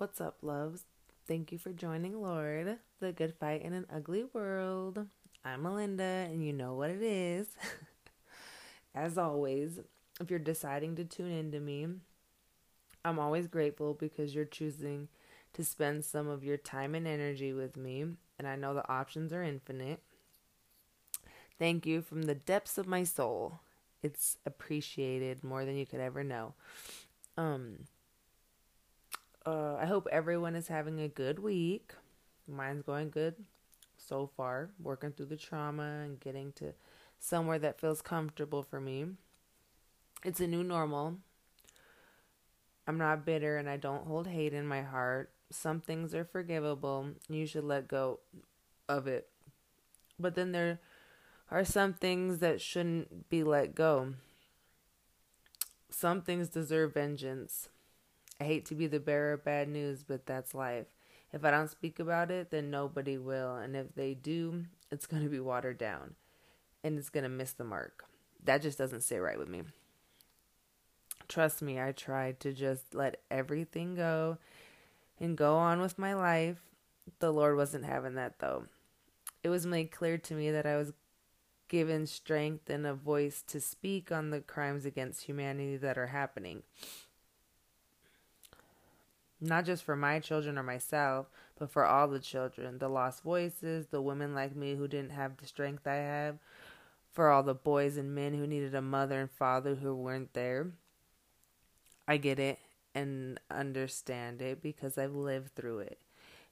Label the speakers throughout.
Speaker 1: What's up, loves? Thank you for joining Lord, the good fight in an ugly world. I'm Melinda, and you know what it is. As always, if you're deciding to tune into me, I'm always grateful because you're choosing to spend some of your time and energy with me, and I know the options are infinite. Thank you from the depths of my soul. It's appreciated more than you could ever know. Um uh I hope everyone is having a good week. Mine's going good so far, working through the trauma and getting to somewhere that feels comfortable for me. It's a new normal. I'm not bitter and I don't hold hate in my heart. Some things are forgivable. You should let go of it. But then there are some things that shouldn't be let go. Some things deserve vengeance. I hate to be the bearer of bad news, but that's life. If I don't speak about it, then nobody will. And if they do, it's going to be watered down and it's going to miss the mark. That just doesn't sit right with me. Trust me, I tried to just let everything go and go on with my life. The Lord wasn't having that though. It was made clear to me that I was given strength and a voice to speak on the crimes against humanity that are happening. Not just for my children or myself, but for all the children, the lost voices, the women like me who didn't have the strength I have, for all the boys and men who needed a mother and father who weren't there. I get it and understand it because I've lived through it.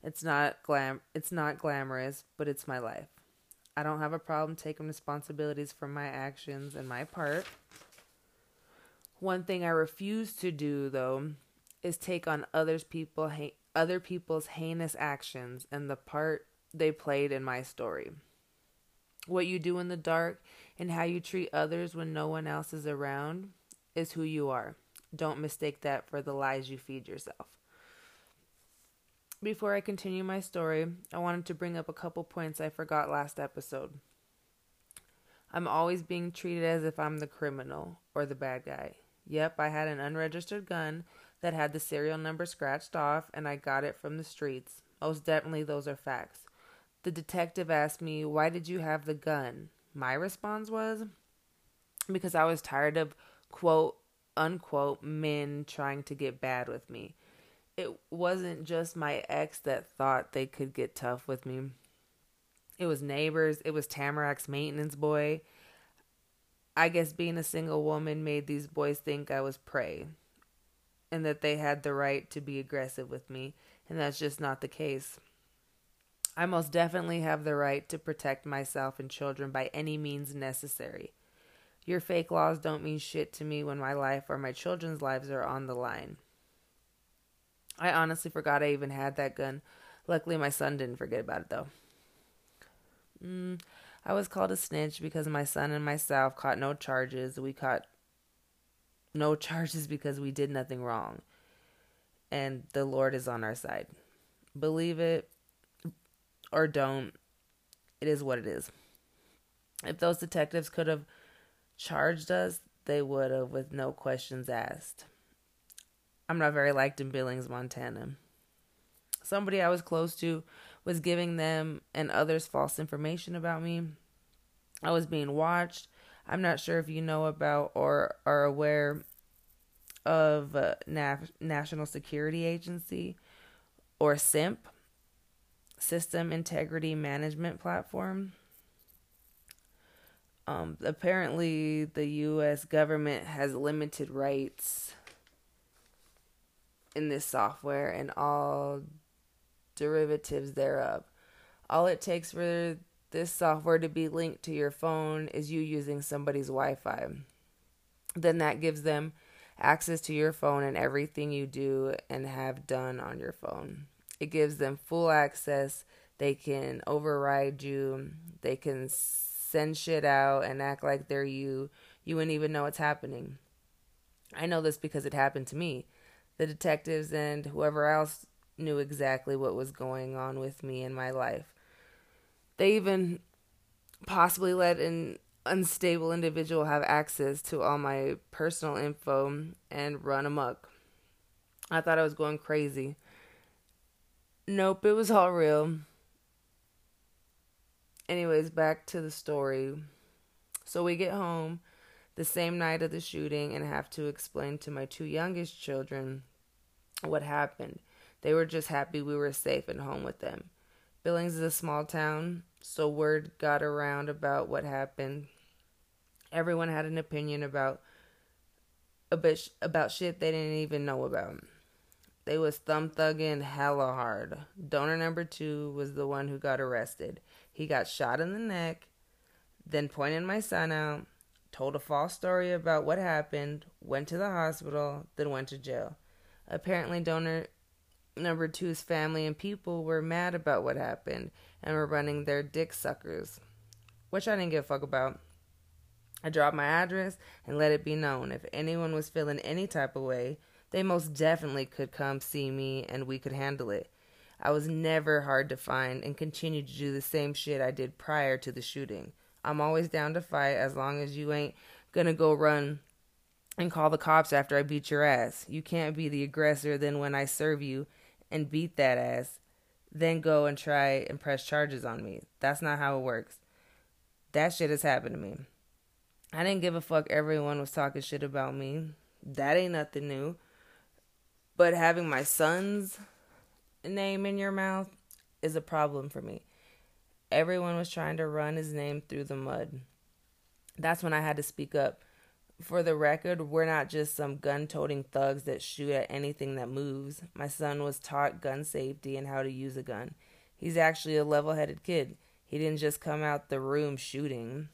Speaker 1: It's not glam it's not glamorous, but it's my life. I don't have a problem taking responsibilities for my actions and my part. One thing I refuse to do though is take on others people other people's heinous actions and the part they played in my story. What you do in the dark and how you treat others when no one else is around is who you are. Don't mistake that for the lies you feed yourself. Before I continue my story, I wanted to bring up a couple points I forgot last episode. I'm always being treated as if I'm the criminal or the bad guy. Yep, I had an unregistered gun that had the serial number scratched off, and I got it from the streets. Most definitely, those are facts. The detective asked me, Why did you have the gun? My response was, Because I was tired of, quote, unquote, men trying to get bad with me. It wasn't just my ex that thought they could get tough with me. It was neighbors, it was Tamarack's maintenance boy. I guess being a single woman made these boys think I was prey and that they had the right to be aggressive with me, and that's just not the case. I most definitely have the right to protect myself and children by any means necessary. Your fake laws don't mean shit to me when my life or my children's lives are on the line. I honestly forgot I even had that gun. Luckily, my son didn't forget about it, though. Mm, I was called a snitch because my son and myself caught no charges. We caught no charges because we did nothing wrong. And the Lord is on our side. Believe it or don't, it is what it is. If those detectives could have charged us, they would have with no questions asked. I'm not very liked in Billings, Montana. Somebody I was close to was giving them and others false information about me. I was being watched. I'm not sure if you know about or are aware of uh, National Security Agency or SIMP. System Integrity Management Platform. Um, apparently, the U.S. government has limited rights in this software and all derivatives thereof. All it takes for this software to be linked to your phone is you using somebody's Wi Fi. Then that gives them access to your phone and everything you do and have done on your phone. It gives them full access. They can override you. They can send shit out and act like they're you. You wouldn't even know what's happening. I know this because it happened to me. The detectives and whoever else knew exactly what was going on with me in my life. They even possibly let an unstable individual have access to all my personal info and run amok. I thought I was going crazy. Nope, it was all real. Anyways, back to the story. So we get home the same night of the shooting and have to explain to my two youngest children what happened. They were just happy we were safe and home with them. Billings is a small town, so word got around about what happened. Everyone had an opinion about a bit about shit they didn't even know about. They was thumb thugging hella hard. Donor number two was the one who got arrested. He got shot in the neck, then pointed my son out, told a false story about what happened, went to the hospital, then went to jail. Apparently, donor number two's family and people were mad about what happened and were running their dick suckers, which I didn't give a fuck about. I dropped my address and let it be known if anyone was feeling any type of way, they most definitely could come see me and we could handle it. I was never hard to find and continued to do the same shit I did prior to the shooting. I'm always down to fight as long as you ain't gonna go run and call the cops after I beat your ass. You can't be the aggressor then when I serve you and beat that ass, then go and try and press charges on me. That's not how it works. That shit has happened to me. I didn't give a fuck everyone was talking shit about me. That ain't nothing new. But having my son's name in your mouth is a problem for me. Everyone was trying to run his name through the mud. That's when I had to speak up. For the record, we're not just some gun toting thugs that shoot at anything that moves. My son was taught gun safety and how to use a gun. He's actually a level headed kid. He didn't just come out the room shooting.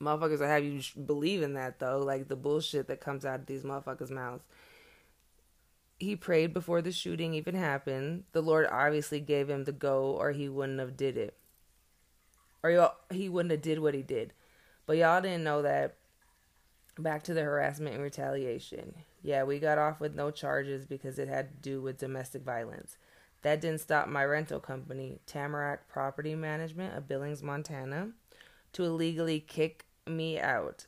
Speaker 1: Motherfuckers I have you believe in that, though, like the bullshit that comes out of these motherfuckers' mouths he prayed before the shooting even happened. The Lord obviously gave him the go, or he wouldn't have did it, or he wouldn't have did what he did. But y'all didn't know that. Back to the harassment and retaliation. Yeah, we got off with no charges because it had to do with domestic violence. That didn't stop my rental company, Tamarack Property Management of Billings, Montana, to illegally kick me out.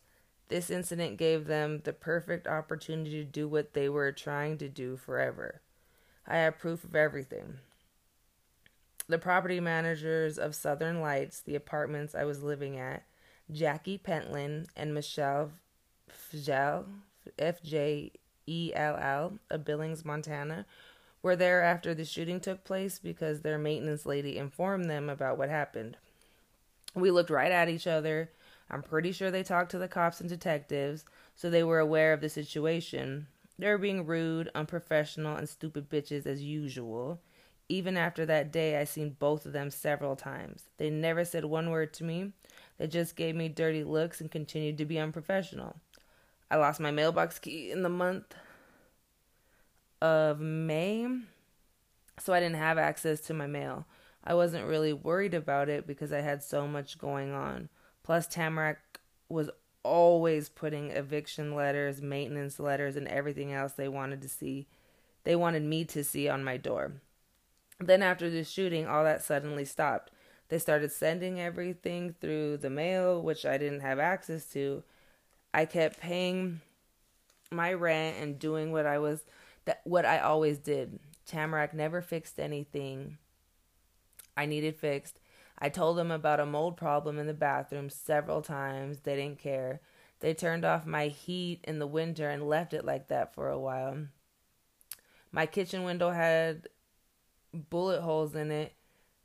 Speaker 1: This incident gave them the perfect opportunity to do what they were trying to do forever. I have proof of everything. The property managers of Southern Lights, the apartments I was living at, Jackie Pentland and Michelle Fjell, F J E L L, of Billings, Montana, were there after the shooting took place because their maintenance lady informed them about what happened. We looked right at each other I'm pretty sure they talked to the cops and detectives, so they were aware of the situation. They were being rude, unprofessional, and stupid bitches as usual. Even after that day, I seen both of them several times. They never said one word to me. They just gave me dirty looks and continued to be unprofessional. I lost my mailbox key in the month of May, so I didn't have access to my mail. I wasn't really worried about it because I had so much going on. Plus, Tamarack was always putting eviction letters, maintenance letters, and everything else they wanted to see. They wanted me to see on my door. Then, after the shooting, all that suddenly stopped. They started sending everything through the mail, which I didn't have access to. I kept paying my rent and doing what I was that what I always did. Tamarack never fixed anything I needed fixed. I told them about a mold problem in the bathroom several times. They didn't care. They turned off my heat in the winter and left it like that for a while. My kitchen window had bullet holes in it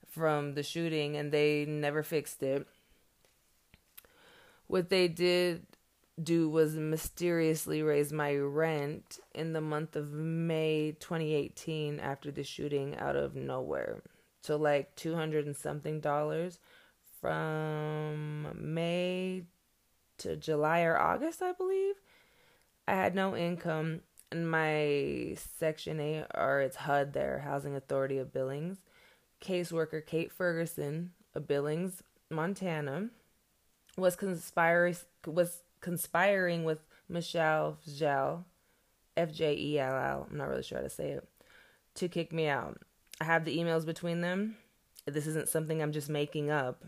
Speaker 1: from the shooting and they never fixed it. What they did do was mysteriously raise my rent in the month of May 2018 after the shooting out of nowhere to like 200 and something dollars from May to July or August, I believe. I had no income and my Section 8 or its HUD there, Housing Authority of Billings. Caseworker Kate Ferguson of Billings, Montana, was conspiring was conspiring with Michelle Fjell, F J E L L. I'm not really sure how to say it, to kick me out. I have the emails between them. This isn't something I'm just making up.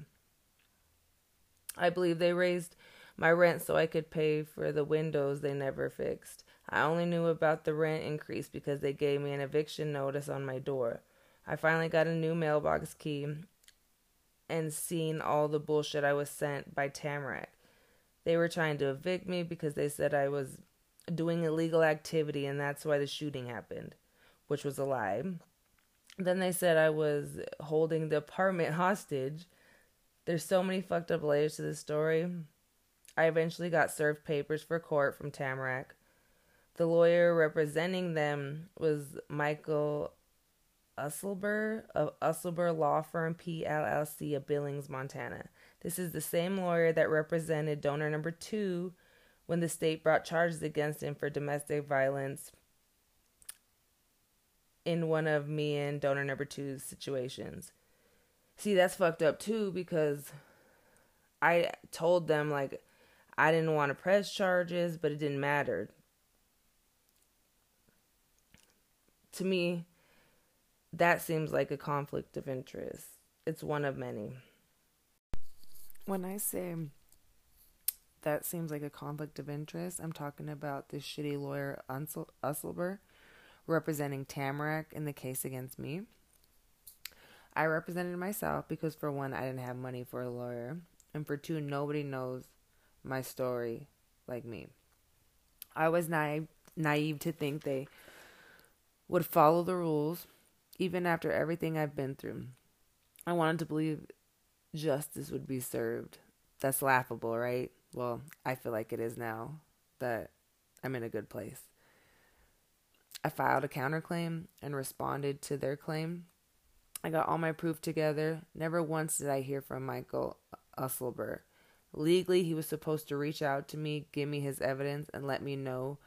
Speaker 1: I believe they raised my rent so I could pay for the windows they never fixed. I only knew about the rent increase because they gave me an eviction notice on my door. I finally got a new mailbox key and seen all the bullshit I was sent by Tamarack. They were trying to evict me because they said I was doing illegal activity and that's why the shooting happened, which was a lie. Then they said I was holding the apartment hostage. There's so many fucked up layers to this story. I eventually got served papers for court from Tamarack. The lawyer representing them was Michael Usselber of Usselber Law Firm PLLC of Billings, Montana. This is the same lawyer that represented donor number two when the state brought charges against him for domestic violence in one of me and donor number two's situations. See, that's fucked up too because I told them like I didn't want to press charges, but it didn't matter. To me, that seems like a conflict of interest. It's one of many. When I say that seems like a conflict of interest, I'm talking about this shitty lawyer Usselber representing Tamarack in the case against me. I represented myself because, for one, I didn't have money for a lawyer, and for two, nobody knows my story like me. I was naive, naive to think they would follow the rules even after everything I've been through. I wanted to believe justice would be served. That's laughable, right? Well, I feel like it is now that I'm in a good place. I filed a counterclaim and responded to their claim. I got all my proof together. Never once did I hear from Michael Usselber. Legally, he was supposed to reach out to me, give me his evidence, and let me know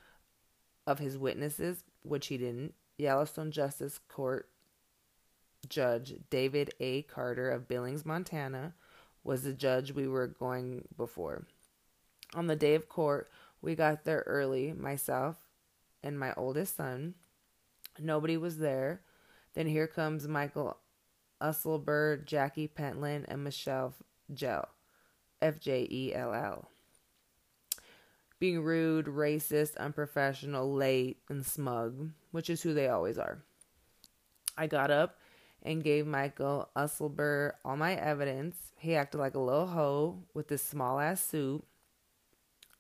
Speaker 1: of his witnesses, which he didn't. Yellowstone Justice Court Judge David A. Carter of Billings, Montana, was the judge we were going before. On the day of court, we got there early, myself and my oldest son. Nobody was there. Then here comes Michael Usselberg, Jackie Pentland, and Michelle Fjell. F J E L L. Being rude, racist, unprofessional, late, and smug, which is who they always are. I got up and gave Michael Usselberg all my evidence. He acted like a little hoe with this small ass suit.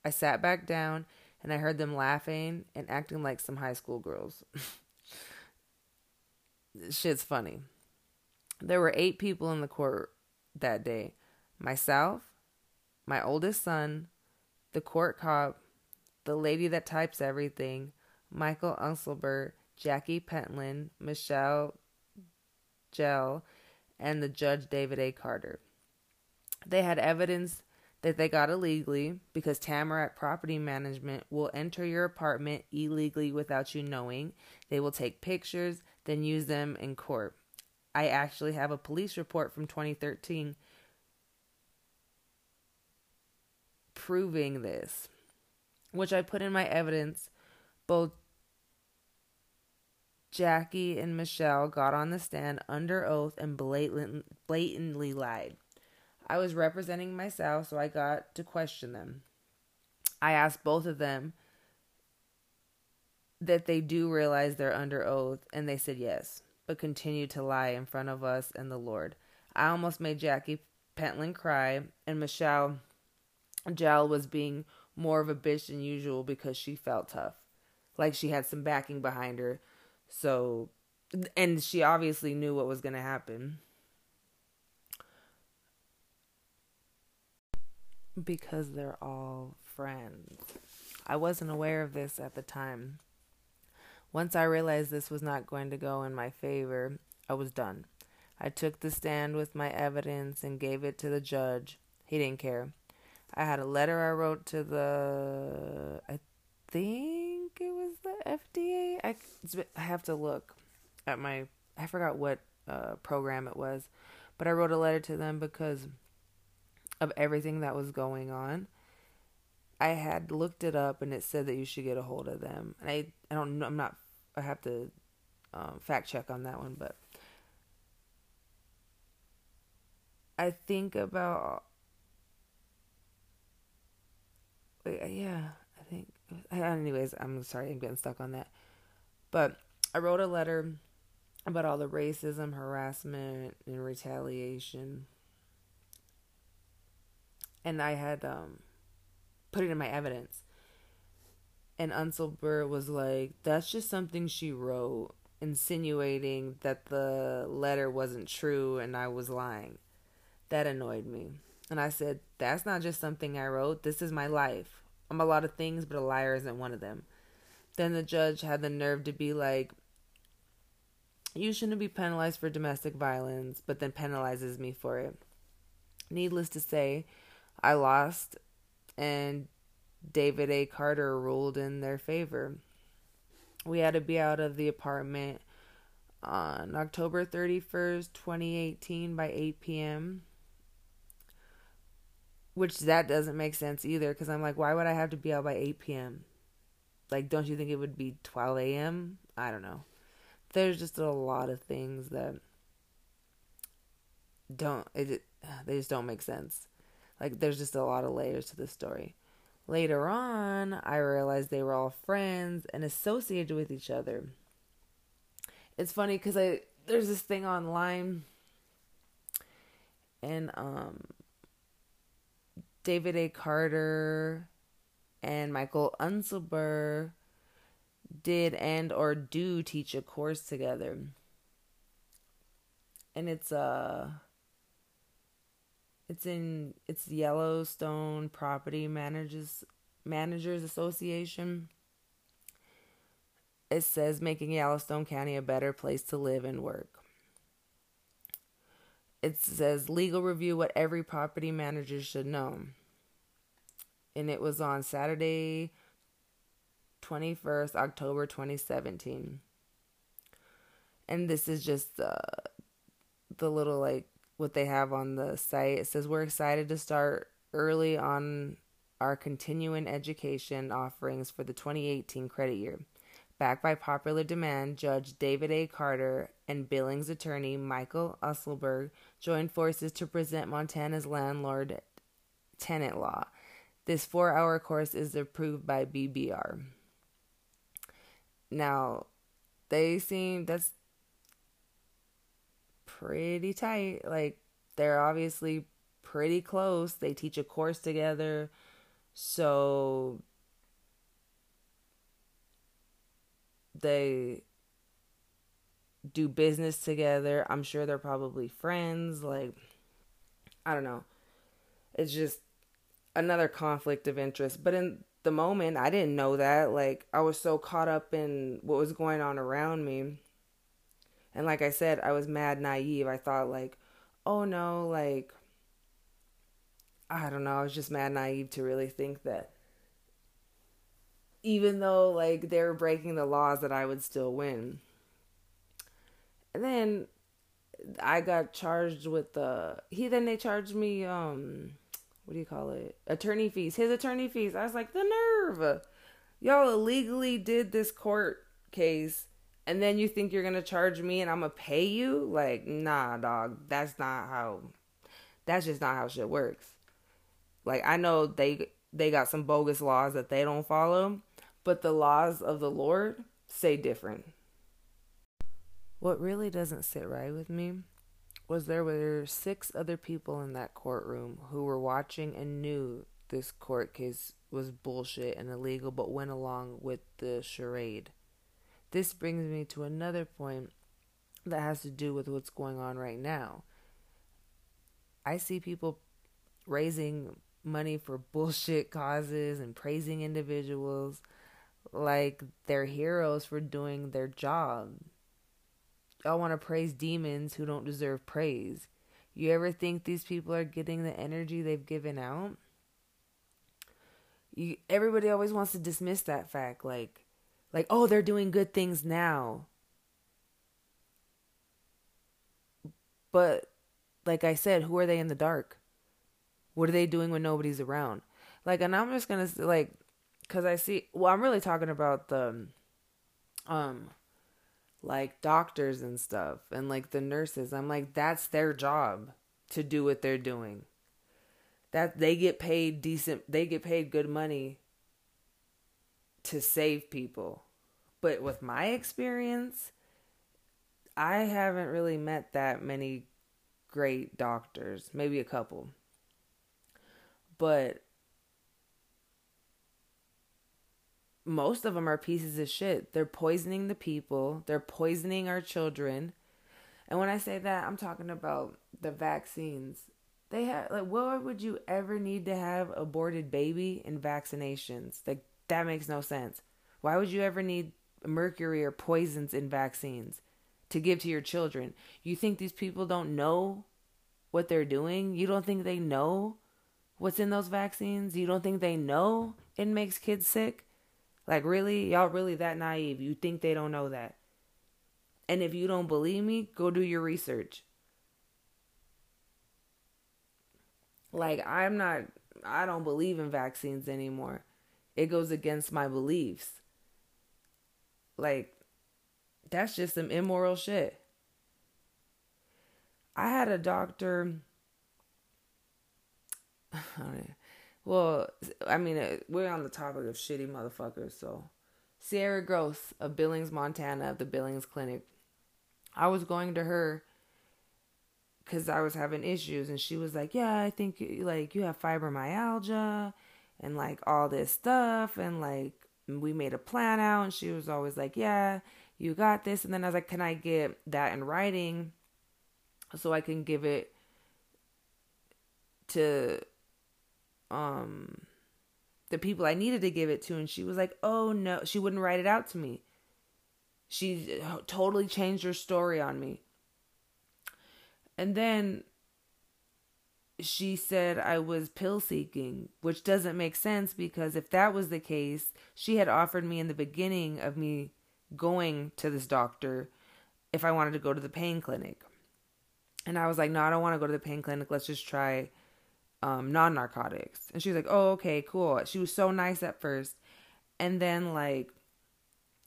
Speaker 1: I sat back down and I heard them laughing and acting like some high school girls. Shit's funny. There were eight people in the court that day myself, my oldest son, the court cop, the lady that types everything, Michael Unselberg, Jackie Pentland, Michelle Fjell, and the judge David A. Carter. They had evidence that they got illegally because Tamarack Property Management will enter your apartment illegally without you knowing. They will take pictures, then use them in court. I actually have a police report from 2013 proving this, which I put in my evidence. Both Jackie and Michelle got on the stand under oath and blatant, blatantly lied. I was representing myself, so I got to question them. I asked both of them that they do realize they're under oath, and they said yes, but continued to lie in front of us and the Lord. I almost made Jackie Pentland cry, and Michelle Fjell was being more of a bitch than usual because she felt tough. Like she had some backing behind her. So, and she obviously knew what was going to happen. Because they're all friends. I wasn't aware of this at the time. Once I realized this was not going to go in my favor, I was done. I took the stand with my evidence and gave it to the judge. He didn't care. I had a letter I wrote to the, I think FDA. I, I have to look at my, I forgot what uh, program it was, but I wrote a letter to them because of everything that was going on. I had looked it up and it said that you should get a hold of them. And I, I don't know, I'm not, I have to um, fact check on that one, but I think about yeah. Anyways, I'm sorry, I'm getting stuck on that. But I wrote a letter about all the racism, harassment, and retaliation. And I had um, put it in my evidence. And Unselberg was like, that's just something she wrote, insinuating that the letter wasn't true and I was lying. That annoyed me. And I said, that's not just something I wrote. This is my life. I'm a lot of things, but a liar isn't one of them. Then the judge had the nerve to be like, you shouldn't be penalized for domestic violence, but then penalizes me for it. Needless to say, I lost, and David A. Carter ruled in their favor. We had to be out of the apartment on October 31st, 2018 by 8 p.m. Which that doesn't make sense either because I'm like, why would I have to be out by 8 p.m.? Like, don't you think it would be 12 a.m.? I don't know there's just a lot of things that don't it they just don't make sense. Like there's just a lot of layers to the story. Later on, I realized they were all friends and associated with each other. It's funny cuz I there's this thing online and um David A. Carter and Michael Unselberg did and or do teach a course together. And it's uh it's in it's Yellowstone Property Managers Managers Association. It says making Yellowstone County a better place to live and work. It says legal review what every property manager should know. And it was on Saturday, 21st, October 2017. And this is just uh, the little like what they have on the site. It says we're excited to start early on our continuing education offerings for the 2018 credit year. Backed by popular demand, Judge David A. Carter and Billings attorney Michael Usselberg joined forces to present Montana's landlord tenant law. This four hour course is approved by BBR. Now, they seem that's pretty tight. Like they're obviously pretty close. They teach a course together. So they do business together. I'm sure they're probably friends. Like, I don't know. It's just another conflict of interest. But in the moment I didn't know that. Like I was so caught up in what was going on around me. And like I said, I was mad naive. I thought like, "Oh no, like I don't know, I was just mad naive to really think that even though like they were breaking the laws that I would still win." And then I got charged with the he then they charged me um what do you call it? Attorney fees. His attorney fees. I was like, the nerve. Y'all illegally did this court case and then you think you're gonna charge me and I'm gonna pay you? Like, nah, dog. That's not how that's just not how shit works. Like I know they they got some bogus laws that they don't follow, but the laws of the Lord say different. What really doesn't sit right with me was there were six other people in that courtroom who were watching and knew this court case was bullshit and illegal but went along with the charade. This brings me to another point that has to do with what's going on right now. I see people raising money for bullshit causes and praising individuals like they're heroes for doing their job y'all want to praise demons who don't deserve praise. You ever think these people are getting the energy they've given out? You everybody always wants to dismiss that fact like like oh they're doing good things now. But like I said, who are they in the dark? What are they doing when nobody's around? Like and I'm just going to like cuz I see well I'm really talking about the um like doctors and stuff and like the nurses. I'm like, that's their job to do what they're doing. That they get paid decent, they get paid good money to save people. But with my experience, I haven't really met that many great doctors, maybe a couple. But most of them are pieces of shit. They're poisoning the people, they're poisoning our children. And when I say that, I'm talking about the vaccines. They have like why would you ever need to have aborted baby in vaccinations? Like that makes no sense. Why would you ever need mercury or poisons in vaccines to give to your children? You think these people don't know what they're doing? You don't think they know what's in those vaccines? You don't think they know it makes kids sick? Like, really? Y'all really that naive? You think they don't know that? And if you don't believe me, go do your research. Like, I'm not, I don't believe in vaccines anymore. It goes against my beliefs. Like, that's just some immoral shit. I had a doctor. well, I mean, uh, we're on the topic of shitty motherfuckers, so. Sierra Gross of Billings, Montana, of the Billings Clinic. I was going to her because I was having issues, and she was like, "Yeah, I think like you have fibromyalgia, and like all this stuff, and like we made a plan out." And she was always like, "Yeah, you got this." And then I was like, "Can I get that in writing?" so I can give it to um the people I needed to give it to and she was like, "Oh no, she wouldn't write it out to me." She totally changed her story on me. And then she said I was pill seeking, which doesn't make sense because if that was the case, she had offered me in the beginning of me going to this doctor if I wanted to go to the pain clinic. And I was like, no, I don't want to go to the pain clinic. Let's just try um, non narcotics. And she was like, oh, okay, cool. She was so nice at first. And then, like,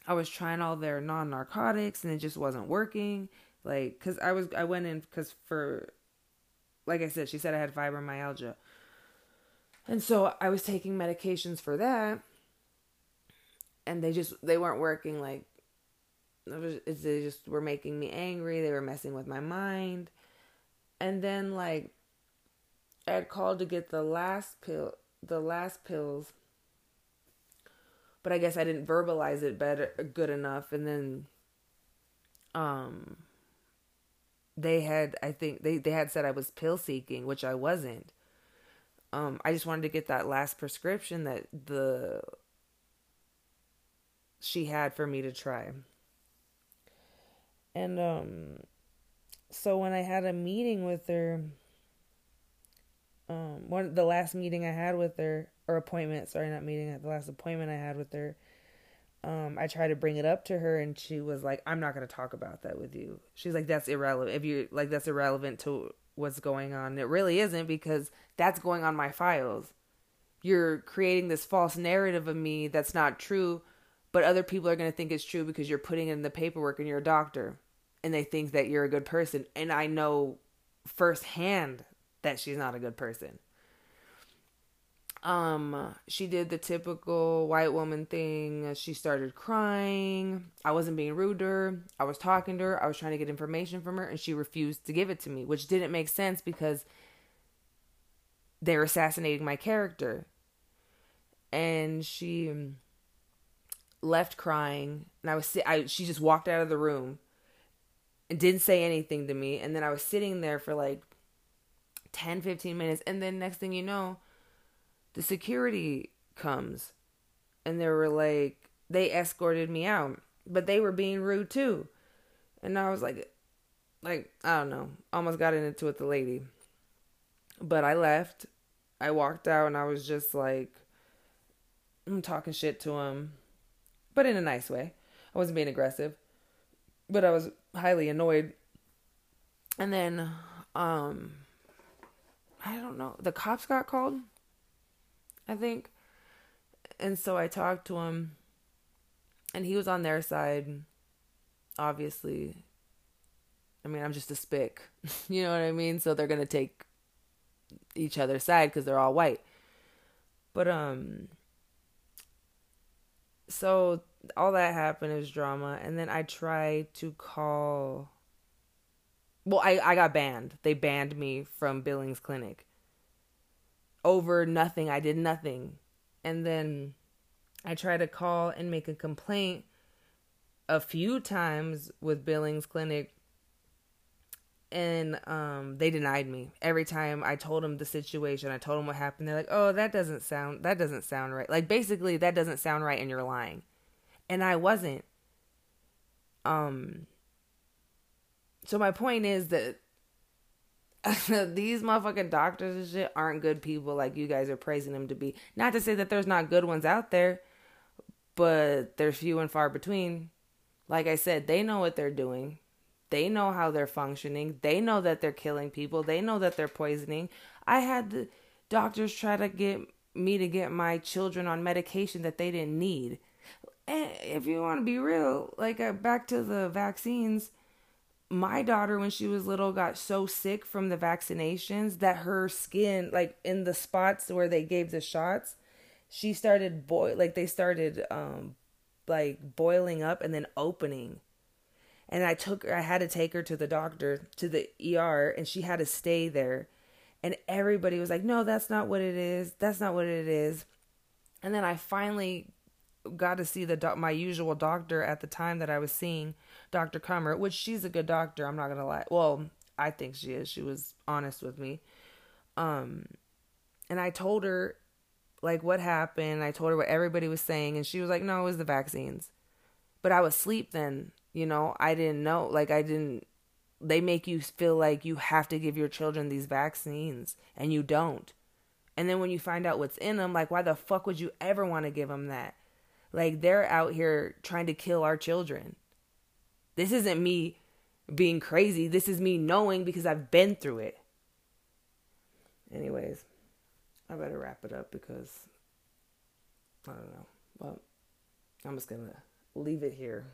Speaker 1: I was trying all their non narcotics and it just wasn't working. Like, cause I was, I went in because for, like I said, she said I had fibromyalgia. And so I was taking medications for that. And they just, they weren't working. Like, it was, they just were making me angry. They were messing with my mind. And then like had called to get the last pill the last pills. But I guess I didn't verbalize it better good enough and then um they had I think they, they had said I was pill seeking, which I wasn't. Um I just wanted to get that last prescription that the she had for me to try. And um so when I had a meeting with her, um, one the last meeting I had with her or appointment, sorry, not meeting, at the last appointment I had with her, um, I tried to bring it up to her and she was like, I'm not to talk about that with you. She's like, that's irrelevant. If you like, that's irrelevant to what's going on. It really isn't because that's going on my files. You're creating this false narrative of me that's not true, but other people are to think it's true because you're putting in the paperwork and you're a doctor and they think that you're a good person. And I know firsthand that she's not a good person. Um, she did the typical white woman thing. She started crying. I wasn't being rude to her. I was talking to her. I was trying to get information from her, and she refused to give it to me, which didn't make sense because they're assassinating my character. And she left crying, and I was I she just walked out of the room and didn't say anything to me. And then I was sitting there for like 10, 15 minutes. And then next thing you know, the security comes and they were like, they escorted me out, but they were being rude too. And I was like, like, I don't know, almost got into it with the lady. But I left. I walked out and I was just like, I'm talking shit to him, but in a nice way. I wasn't being aggressive but I was highly annoyed. And then, um, I don't know, the cops got called, I think. And so I talked to him, and he was on their side, obviously. I mean, I'm just a spick. you know what I mean? So they're going to take each other's side because they're all white. But, um, so all that happened is drama and then I tried to call well, I, I got banned. They banned me from Billings Clinic over nothing. I did nothing. And then I tried to call and make a complaint a few times with Billings Clinic and um, they denied me every time I told them the situation. I told them what happened. They're like, "Oh, that doesn't sound that doesn't sound right." Like basically, that doesn't sound right, and you're lying. And I wasn't. Um. So my point is that these motherfucking doctors and shit aren't good people like you guys are praising them to be. Not to say that there's not good ones out there, but they're few and far between. Like I said, they know what they're doing. They know how they're functioning. They know that they're killing people. They know that they're poisoning. I had the doctors try to get me to get my children on medication that they didn't need. And if you want to be real, like uh, back to the vaccines, my daughter when she was little got so sick from the vaccinations that her skin like in the spots where they gave the shots she started boil like they started um like boiling up and then opening. And I took her I had to take her to the doctor to the ER and she had to stay there. And everybody was like no that's not what it is. That's not what it is. And then I finally got to see the my usual doctor at the time that I was seeing Dr. Comer, which she's a good doctor I'm not to lie well I think she is she was honest with me um and I told her like what happened I told her what everybody was saying and she was like no it was the vaccines but I was asleep then you know, I didn't know. Like, I didn't. They make you feel like you have to give your children these vaccines, and you don't. And then when you find out what's in them, like, why the fuck would you ever want to give them that? Like, they're out here trying to kill our children. This isn't me being crazy. This is me knowing because I've been through it. Anyways, I better wrap it up because I don't know. Well, I'm just going to leave it here.